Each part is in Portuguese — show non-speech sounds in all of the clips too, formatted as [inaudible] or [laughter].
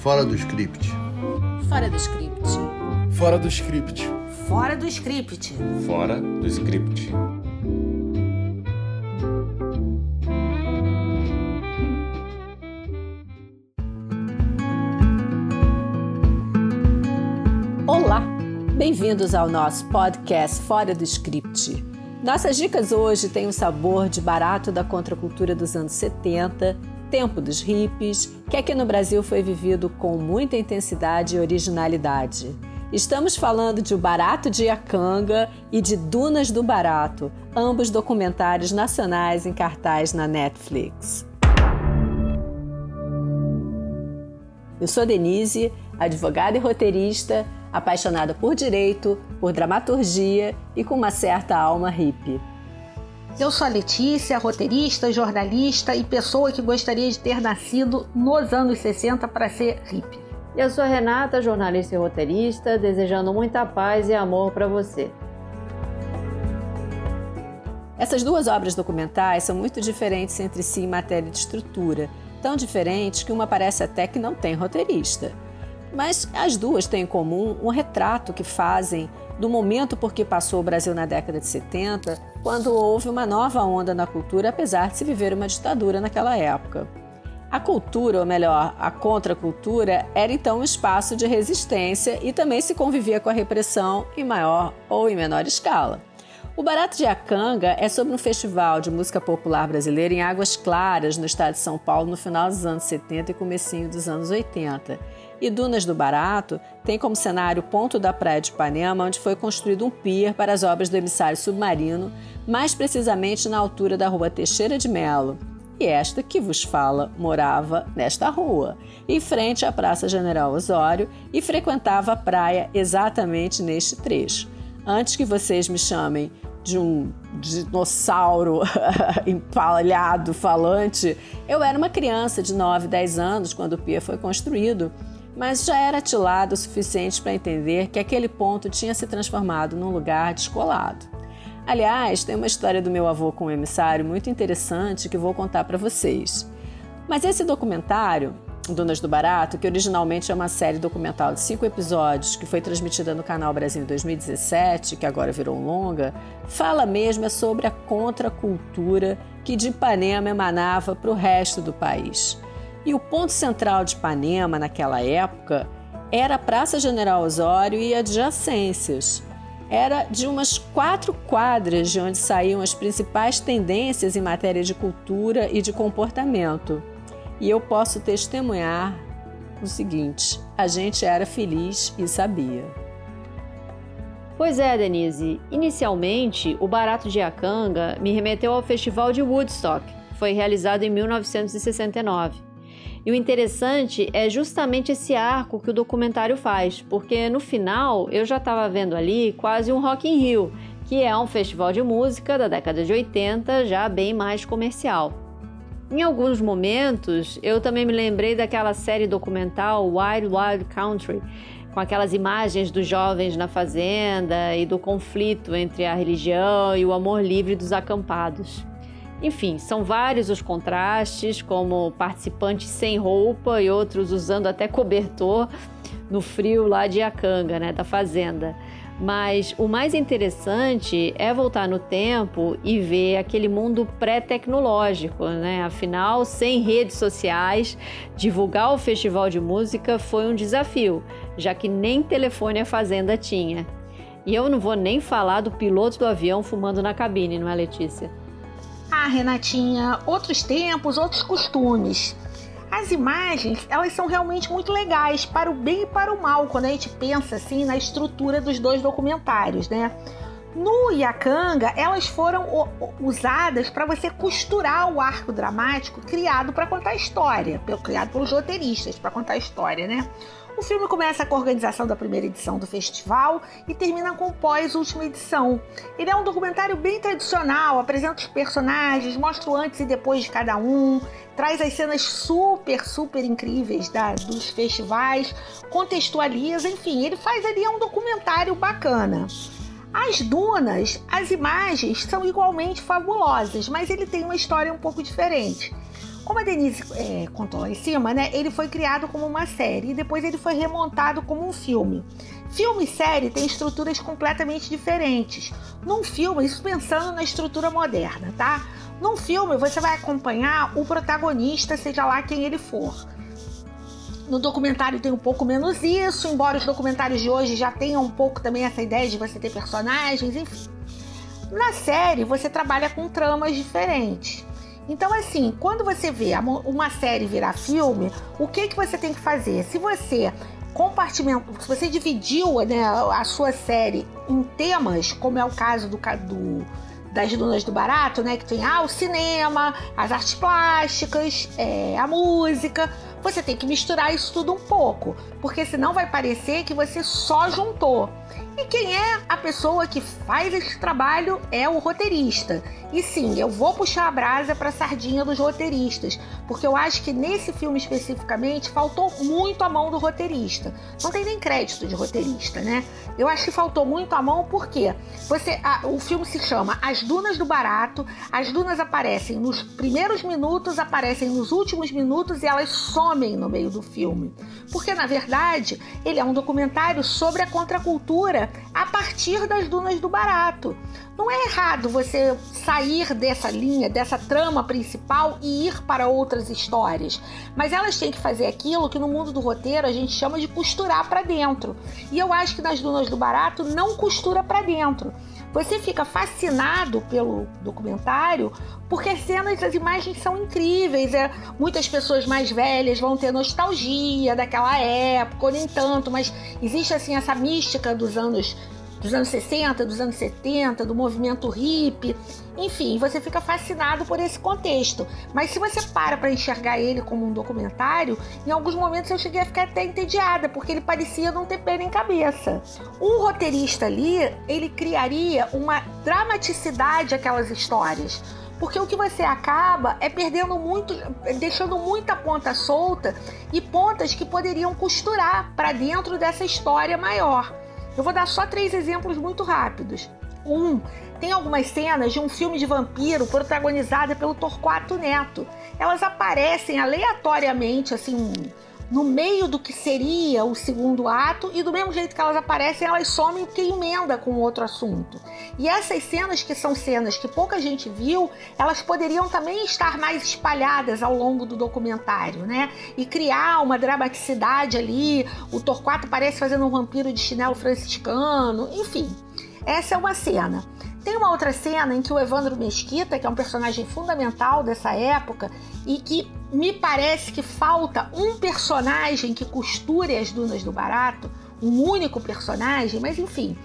Fora do script. Fora do script. Fora do script. Fora do script. Fora do script. Olá, bem-vindos ao nosso podcast Fora do Script. Nossas dicas hoje têm o sabor de barato da contracultura dos anos 70, tempo dos hippies, que aqui no Brasil foi vivido com muita intensidade e originalidade. Estamos falando de O Barato de Iacanga e de Dunas do Barato, ambos documentários nacionais em cartaz na Netflix. Eu sou Denise, advogada e roteirista, apaixonada por direito, por dramaturgia e com uma certa alma hippie. Eu sou a Letícia, roteirista, jornalista e pessoa que gostaria de ter nascido nos anos 60 para ser hippie. Eu sou a Renata, jornalista e roteirista, desejando muita paz e amor para você. Essas duas obras documentais são muito diferentes entre si em matéria de estrutura, tão diferentes que uma parece até que não tem roteirista. Mas as duas têm em comum um retrato que fazem do momento por que passou o Brasil na década de 70, quando houve uma nova onda na cultura, apesar de se viver uma ditadura naquela época. A cultura, ou melhor, a contracultura, era então um espaço de resistência e também se convivia com a repressão em maior ou em menor escala. O Barato de Acanga é sobre um festival de música popular brasileira em Águas Claras, no estado de São Paulo, no final dos anos 70 e comecinho dos anos 80. E Dunas do Barato tem como cenário o ponto da praia de Ipanema, onde foi construído um pier para as obras do emissário submarino, mais precisamente na altura da rua Teixeira de Melo. E esta que vos fala morava nesta rua, em frente à Praça General Osório, e frequentava a praia exatamente neste trecho. Antes que vocês me chamem de um dinossauro [laughs] empalhado falante, eu era uma criança de 9, 10 anos quando o pier foi construído mas já era atilado o suficiente para entender que aquele ponto tinha se transformado num lugar descolado. Aliás, tem uma história do meu avô com o emissário muito interessante que vou contar para vocês. Mas esse documentário, Donas do Barato, que originalmente é uma série documental de cinco episódios que foi transmitida no Canal Brasil em 2017, que agora virou um longa, fala mesmo é sobre a contracultura que de Ipanema emanava para o resto do país. E o ponto central de Ipanema naquela época era a Praça General Osório e adjacências. Era de umas quatro quadras de onde saíam as principais tendências em matéria de cultura e de comportamento. E eu posso testemunhar o seguinte: a gente era feliz e sabia. Pois é, Denise. Inicialmente, o Barato de Acanga me remeteu ao Festival de Woodstock, foi realizado em 1969. E o interessante é justamente esse arco que o documentário faz, porque no final eu já estava vendo ali quase um Rock in Rio, que é um festival de música da década de 80, já bem mais comercial. Em alguns momentos, eu também me lembrei daquela série documental Wild Wild Country, com aquelas imagens dos jovens na fazenda e do conflito entre a religião e o amor livre dos acampados. Enfim, são vários os contrastes, como participantes sem roupa e outros usando até cobertor no frio lá de Acanga, né, da fazenda. Mas o mais interessante é voltar no tempo e ver aquele mundo pré-tecnológico, né? Afinal, sem redes sociais, divulgar o festival de música foi um desafio, já que nem telefone a fazenda tinha. E eu não vou nem falar do piloto do avião fumando na cabine, não é, Letícia? Ah, Renatinha, outros tempos, outros costumes. As imagens, elas são realmente muito legais, para o bem e para o mal, quando a gente pensa assim na estrutura dos dois documentários, né? No Iacanga, elas foram usadas para você costurar o arco dramático criado para contar a história, criado pelos roteiristas para contar a história, né? O filme começa com a organização da primeira edição do festival e termina com pós-última edição. Ele é um documentário bem tradicional, apresenta os personagens, mostra o antes e depois de cada um, traz as cenas super, super incríveis da, dos festivais, contextualiza, enfim, ele faz ali um documentário bacana. As dunas, as imagens são igualmente fabulosas, mas ele tem uma história um pouco diferente. Como a Denise é, contou lá em cima, né? Ele foi criado como uma série e depois ele foi remontado como um filme. Filme e série têm estruturas completamente diferentes. Num filme, isso pensando na estrutura moderna, tá? Num filme, você vai acompanhar o protagonista, seja lá quem ele for. No documentário tem um pouco menos isso, embora os documentários de hoje já tenham um pouco também essa ideia de você ter personagens, enfim. Na série, você trabalha com tramas diferentes. Então, assim, quando você vê uma série virar filme, o que, que você tem que fazer? Se você compartimentou, se você dividiu né, a sua série em temas, como é o caso do, do das Dunas do Barato, né? Que tem ah, o cinema, as artes plásticas, é, a música. Você tem que misturar isso tudo um pouco, porque senão vai parecer que você só juntou. E quem é a pessoa que faz esse trabalho é o roteirista. E sim, eu vou puxar a brasa para a sardinha dos roteiristas, porque eu acho que nesse filme especificamente faltou muito a mão do roteirista. Não tem nem crédito de roteirista, né? Eu acho que faltou muito a mão porque você, a, o filme se chama As Dunas do Barato. As dunas aparecem nos primeiros minutos, aparecem nos últimos minutos e elas somem no meio do filme. Porque na verdade ele é um documentário sobre a contracultura a partir das Dunas do Barato. Não é errado você sair dessa linha, dessa trama principal e ir para outras histórias, mas elas têm que fazer aquilo que no mundo do roteiro a gente chama de costurar para dentro. E eu acho que nas Dunas do Barato não costura para dentro. Você fica fascinado pelo documentário porque as cenas, as imagens são incríveis. É, muitas pessoas mais velhas vão ter nostalgia daquela época, nem tanto, mas existe assim essa mística dos anos dos anos 60, dos anos 70, do movimento hippie, enfim, você fica fascinado por esse contexto. Mas se você para para enxergar ele como um documentário, em alguns momentos eu cheguei a ficar até entediada, porque ele parecia não ter pé nem cabeça. Um roteirista ali, ele criaria uma dramaticidade àquelas histórias. Porque o que você acaba é perdendo muito, deixando muita ponta solta e pontas que poderiam costurar para dentro dessa história maior. Eu vou dar só três exemplos muito rápidos. Um, tem algumas cenas de um filme de vampiro protagonizada pelo Torquato Neto. Elas aparecem aleatoriamente, assim, no meio do que seria o segundo ato e do mesmo jeito que elas aparecem, elas somem porque emenda com outro assunto. E essas cenas que são cenas que pouca gente viu, elas poderiam também estar mais espalhadas ao longo do documentário, né? E criar uma dramaticidade ali. O Torquato parece fazendo um vampiro de chinelo franciscano, enfim. Essa é uma cena. Tem uma outra cena em que o Evandro Mesquita, que é um personagem fundamental dessa época e que me parece que falta um personagem que costure as dunas do barato, um único personagem, mas enfim.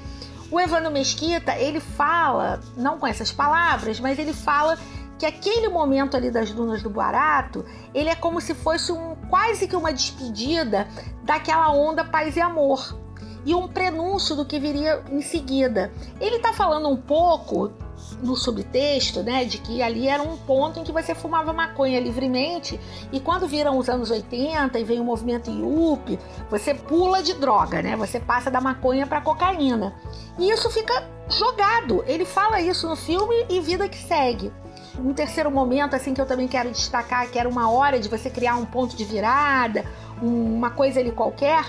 O Evandro Mesquita, ele fala, não com essas palavras, mas ele fala que aquele momento ali das dunas do barato, ele é como se fosse um quase que uma despedida daquela onda paz e amor e um prenúncio do que viria em seguida. Ele está falando um pouco no subtexto, né, de que ali era um ponto em que você fumava maconha livremente e quando viram os anos 80 e vem o movimento IUP, você pula de droga, né? Você passa da maconha para cocaína. E isso fica jogado. Ele fala isso no filme e vida que segue. Um terceiro momento assim que eu também quero destacar, que era uma hora de você criar um ponto de virada, uma coisa ali qualquer,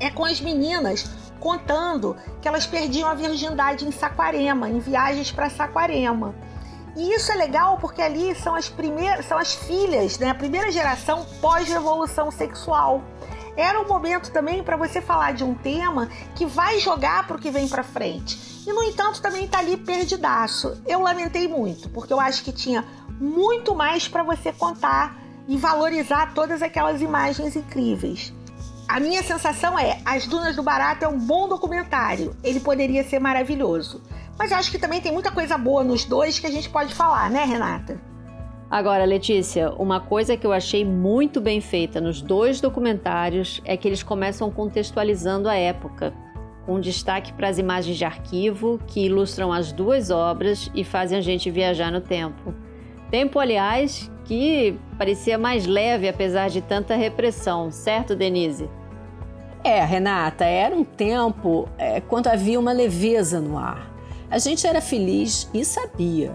é com as meninas contando que elas perdiam a virgindade em Saquarema, em viagens para Saquarema. E isso é legal porque ali são as primeiras, são as filhas, né, a primeira geração pós-revolução sexual. Era um momento também para você falar de um tema que vai jogar para o que vem para frente. E no entanto também está ali perdidaço. Eu lamentei muito, porque eu acho que tinha muito mais para você contar e valorizar todas aquelas imagens incríveis. A minha sensação é: As Dunas do Barato é um bom documentário. Ele poderia ser maravilhoso. Mas acho que também tem muita coisa boa nos dois que a gente pode falar, né, Renata? Agora, Letícia, uma coisa que eu achei muito bem feita nos dois documentários é que eles começam contextualizando a época, com destaque para as imagens de arquivo que ilustram as duas obras e fazem a gente viajar no tempo. Tempo, aliás, que parecia mais leve apesar de tanta repressão, certo, Denise? É, Renata, era um tempo é, quando havia uma leveza no ar. A gente era feliz e sabia.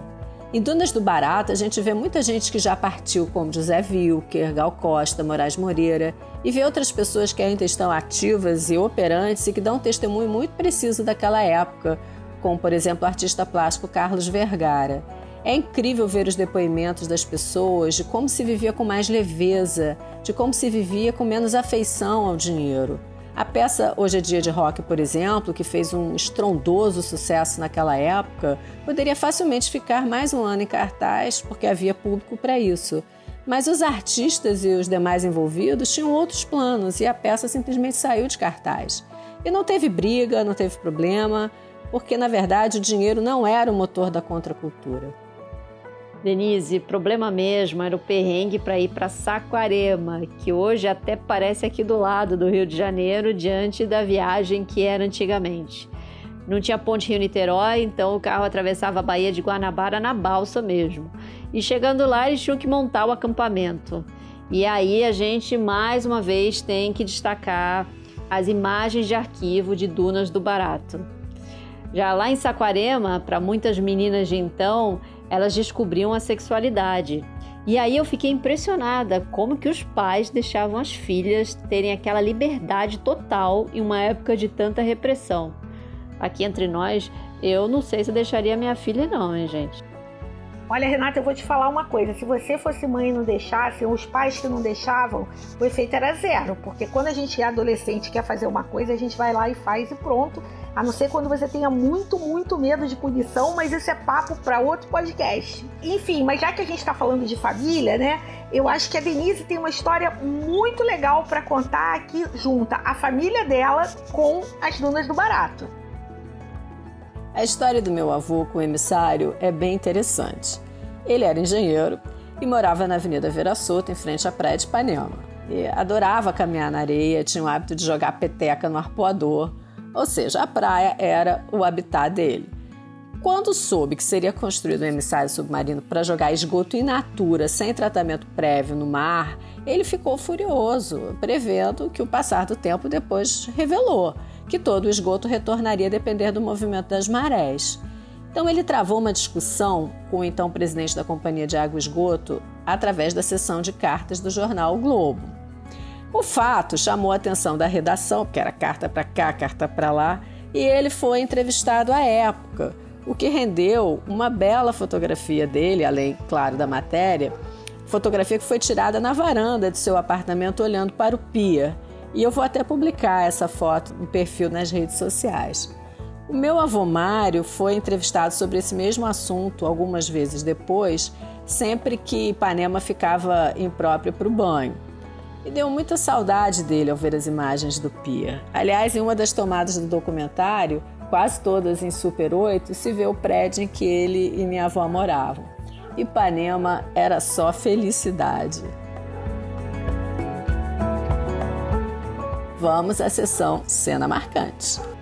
Em Dunas do Barato, a gente vê muita gente que já partiu, como José Wilker, Gal Costa, Moraes Moreira, e vê outras pessoas que ainda estão ativas e operantes e que dão um testemunho muito preciso daquela época, como, por exemplo, o artista plástico Carlos Vergara. É incrível ver os depoimentos das pessoas de como se vivia com mais leveza, de como se vivia com menos afeição ao dinheiro. A peça Hoje é Dia de Rock, por exemplo, que fez um estrondoso sucesso naquela época, poderia facilmente ficar mais um ano em cartaz porque havia público para isso. Mas os artistas e os demais envolvidos tinham outros planos e a peça simplesmente saiu de cartaz. E não teve briga, não teve problema, porque na verdade o dinheiro não era o motor da contracultura. Denise, problema mesmo era o perrengue para ir para Saquarema, que hoje até parece aqui do lado do Rio de Janeiro, diante da viagem que era antigamente. Não tinha ponte Rio-Niterói, então o carro atravessava a Baía de Guanabara na balsa mesmo. E chegando lá, eles tinham que montar o acampamento. E aí a gente mais uma vez tem que destacar as imagens de arquivo de Dunas do Barato. Já lá em Saquarema, para muitas meninas de então, elas descobriam a sexualidade. E aí eu fiquei impressionada como que os pais deixavam as filhas terem aquela liberdade total em uma época de tanta repressão. Aqui entre nós, eu não sei se deixaria minha filha não, hein, gente. Olha, Renata, eu vou te falar uma coisa. Se você fosse mãe e não deixasse, os pais que não deixavam, o efeito era zero. Porque quando a gente é adolescente quer fazer uma coisa, a gente vai lá e faz e pronto. A não ser quando você tenha muito, muito medo de punição, mas isso é papo para outro podcast. Enfim, mas já que a gente está falando de família, né? Eu acho que a Denise tem uma história muito legal para contar que junta a família dela com as Dunas do Barato. A história do meu avô com o emissário é bem interessante. Ele era engenheiro e morava na Avenida Vera Soto, em frente à praia de Ipanema. E adorava caminhar na areia, tinha o hábito de jogar peteca no arpoador ou seja, a praia era o habitat dele. Quando soube que seria construído um emissário submarino para jogar esgoto in natura, sem tratamento prévio no mar, ele ficou furioso, prevendo que o passar do tempo depois revelou que todo o esgoto retornaria a depender do movimento das marés. Então ele travou uma discussão com o então presidente da Companhia de Água e Esgoto através da sessão de cartas do jornal o Globo. O fato chamou a atenção da redação, porque era carta para cá, carta para lá, e ele foi entrevistado à época, o que rendeu uma bela fotografia dele, além, claro, da matéria, fotografia que foi tirada na varanda de seu apartamento olhando para o pia. E eu vou até publicar essa foto no perfil nas redes sociais. O meu avô Mário foi entrevistado sobre esse mesmo assunto algumas vezes depois, sempre que Ipanema ficava impróprio para o banho. E deu muita saudade dele ao ver as imagens do Pia. Aliás, em uma das tomadas do documentário, quase todas em Super 8, se vê o prédio em que ele e minha avó moravam. Ipanema era só felicidade. Vamos à sessão Cena Marcante.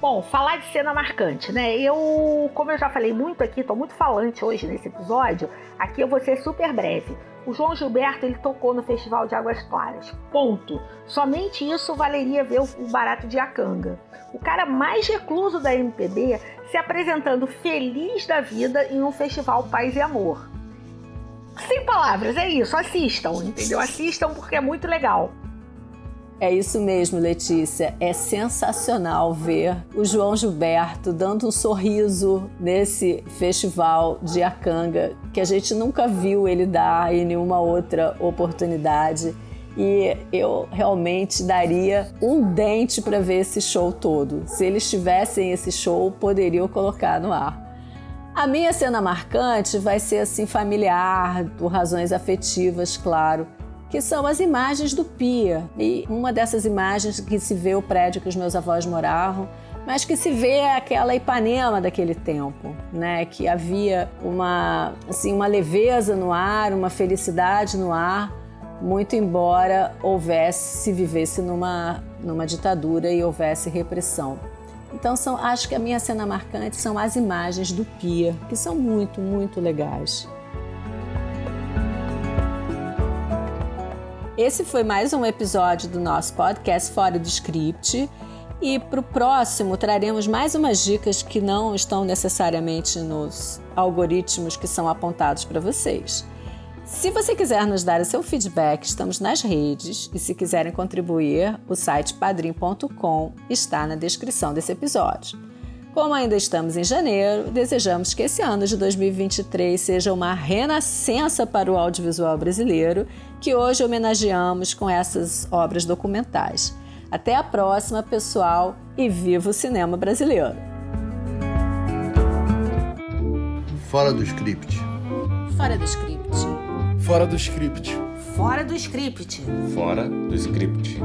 Bom, falar de cena marcante, né? Eu, como eu já falei muito aqui, tô muito falante hoje nesse episódio, aqui eu vou ser super breve. O João Gilberto ele tocou no Festival de Águas Claras. Ponto. Somente isso valeria ver o Barato de Acanga. O cara mais recluso da MPB se apresentando feliz da vida em um festival Paz e Amor. Sem palavras, é isso. Assistam, entendeu? Assistam porque é muito legal. É isso mesmo, Letícia. É sensacional ver o João Gilberto dando um sorriso nesse festival de Acanga que a gente nunca viu ele dar em nenhuma outra oportunidade. E eu realmente daria um dente para ver esse show todo. Se eles tivessem esse show, poderiam colocar no ar. A minha cena marcante vai ser assim familiar, por razões afetivas, claro que são as imagens do Pia. E uma dessas imagens que se vê o prédio que os meus avós moravam, mas que se vê aquela Ipanema daquele tempo, né? Que havia uma, assim, uma leveza no ar, uma felicidade no ar, muito embora houvesse, se vivesse numa, numa ditadura e houvesse repressão. Então, são, acho que a minha cena marcante são as imagens do Pia, que são muito, muito legais. Esse foi mais um episódio do nosso podcast Fora do Script. E para o próximo traremos mais umas dicas que não estão necessariamente nos algoritmos que são apontados para vocês. Se você quiser nos dar o seu feedback, estamos nas redes e se quiserem contribuir, o site padrim.com está na descrição desse episódio. Como ainda estamos em janeiro, desejamos que esse ano de 2023 seja uma renascença para o audiovisual brasileiro, que hoje homenageamos com essas obras documentais. Até a próxima, pessoal, e viva o cinema brasileiro! Fora do script. Fora do script. Fora do script. Fora do script. Fora do script.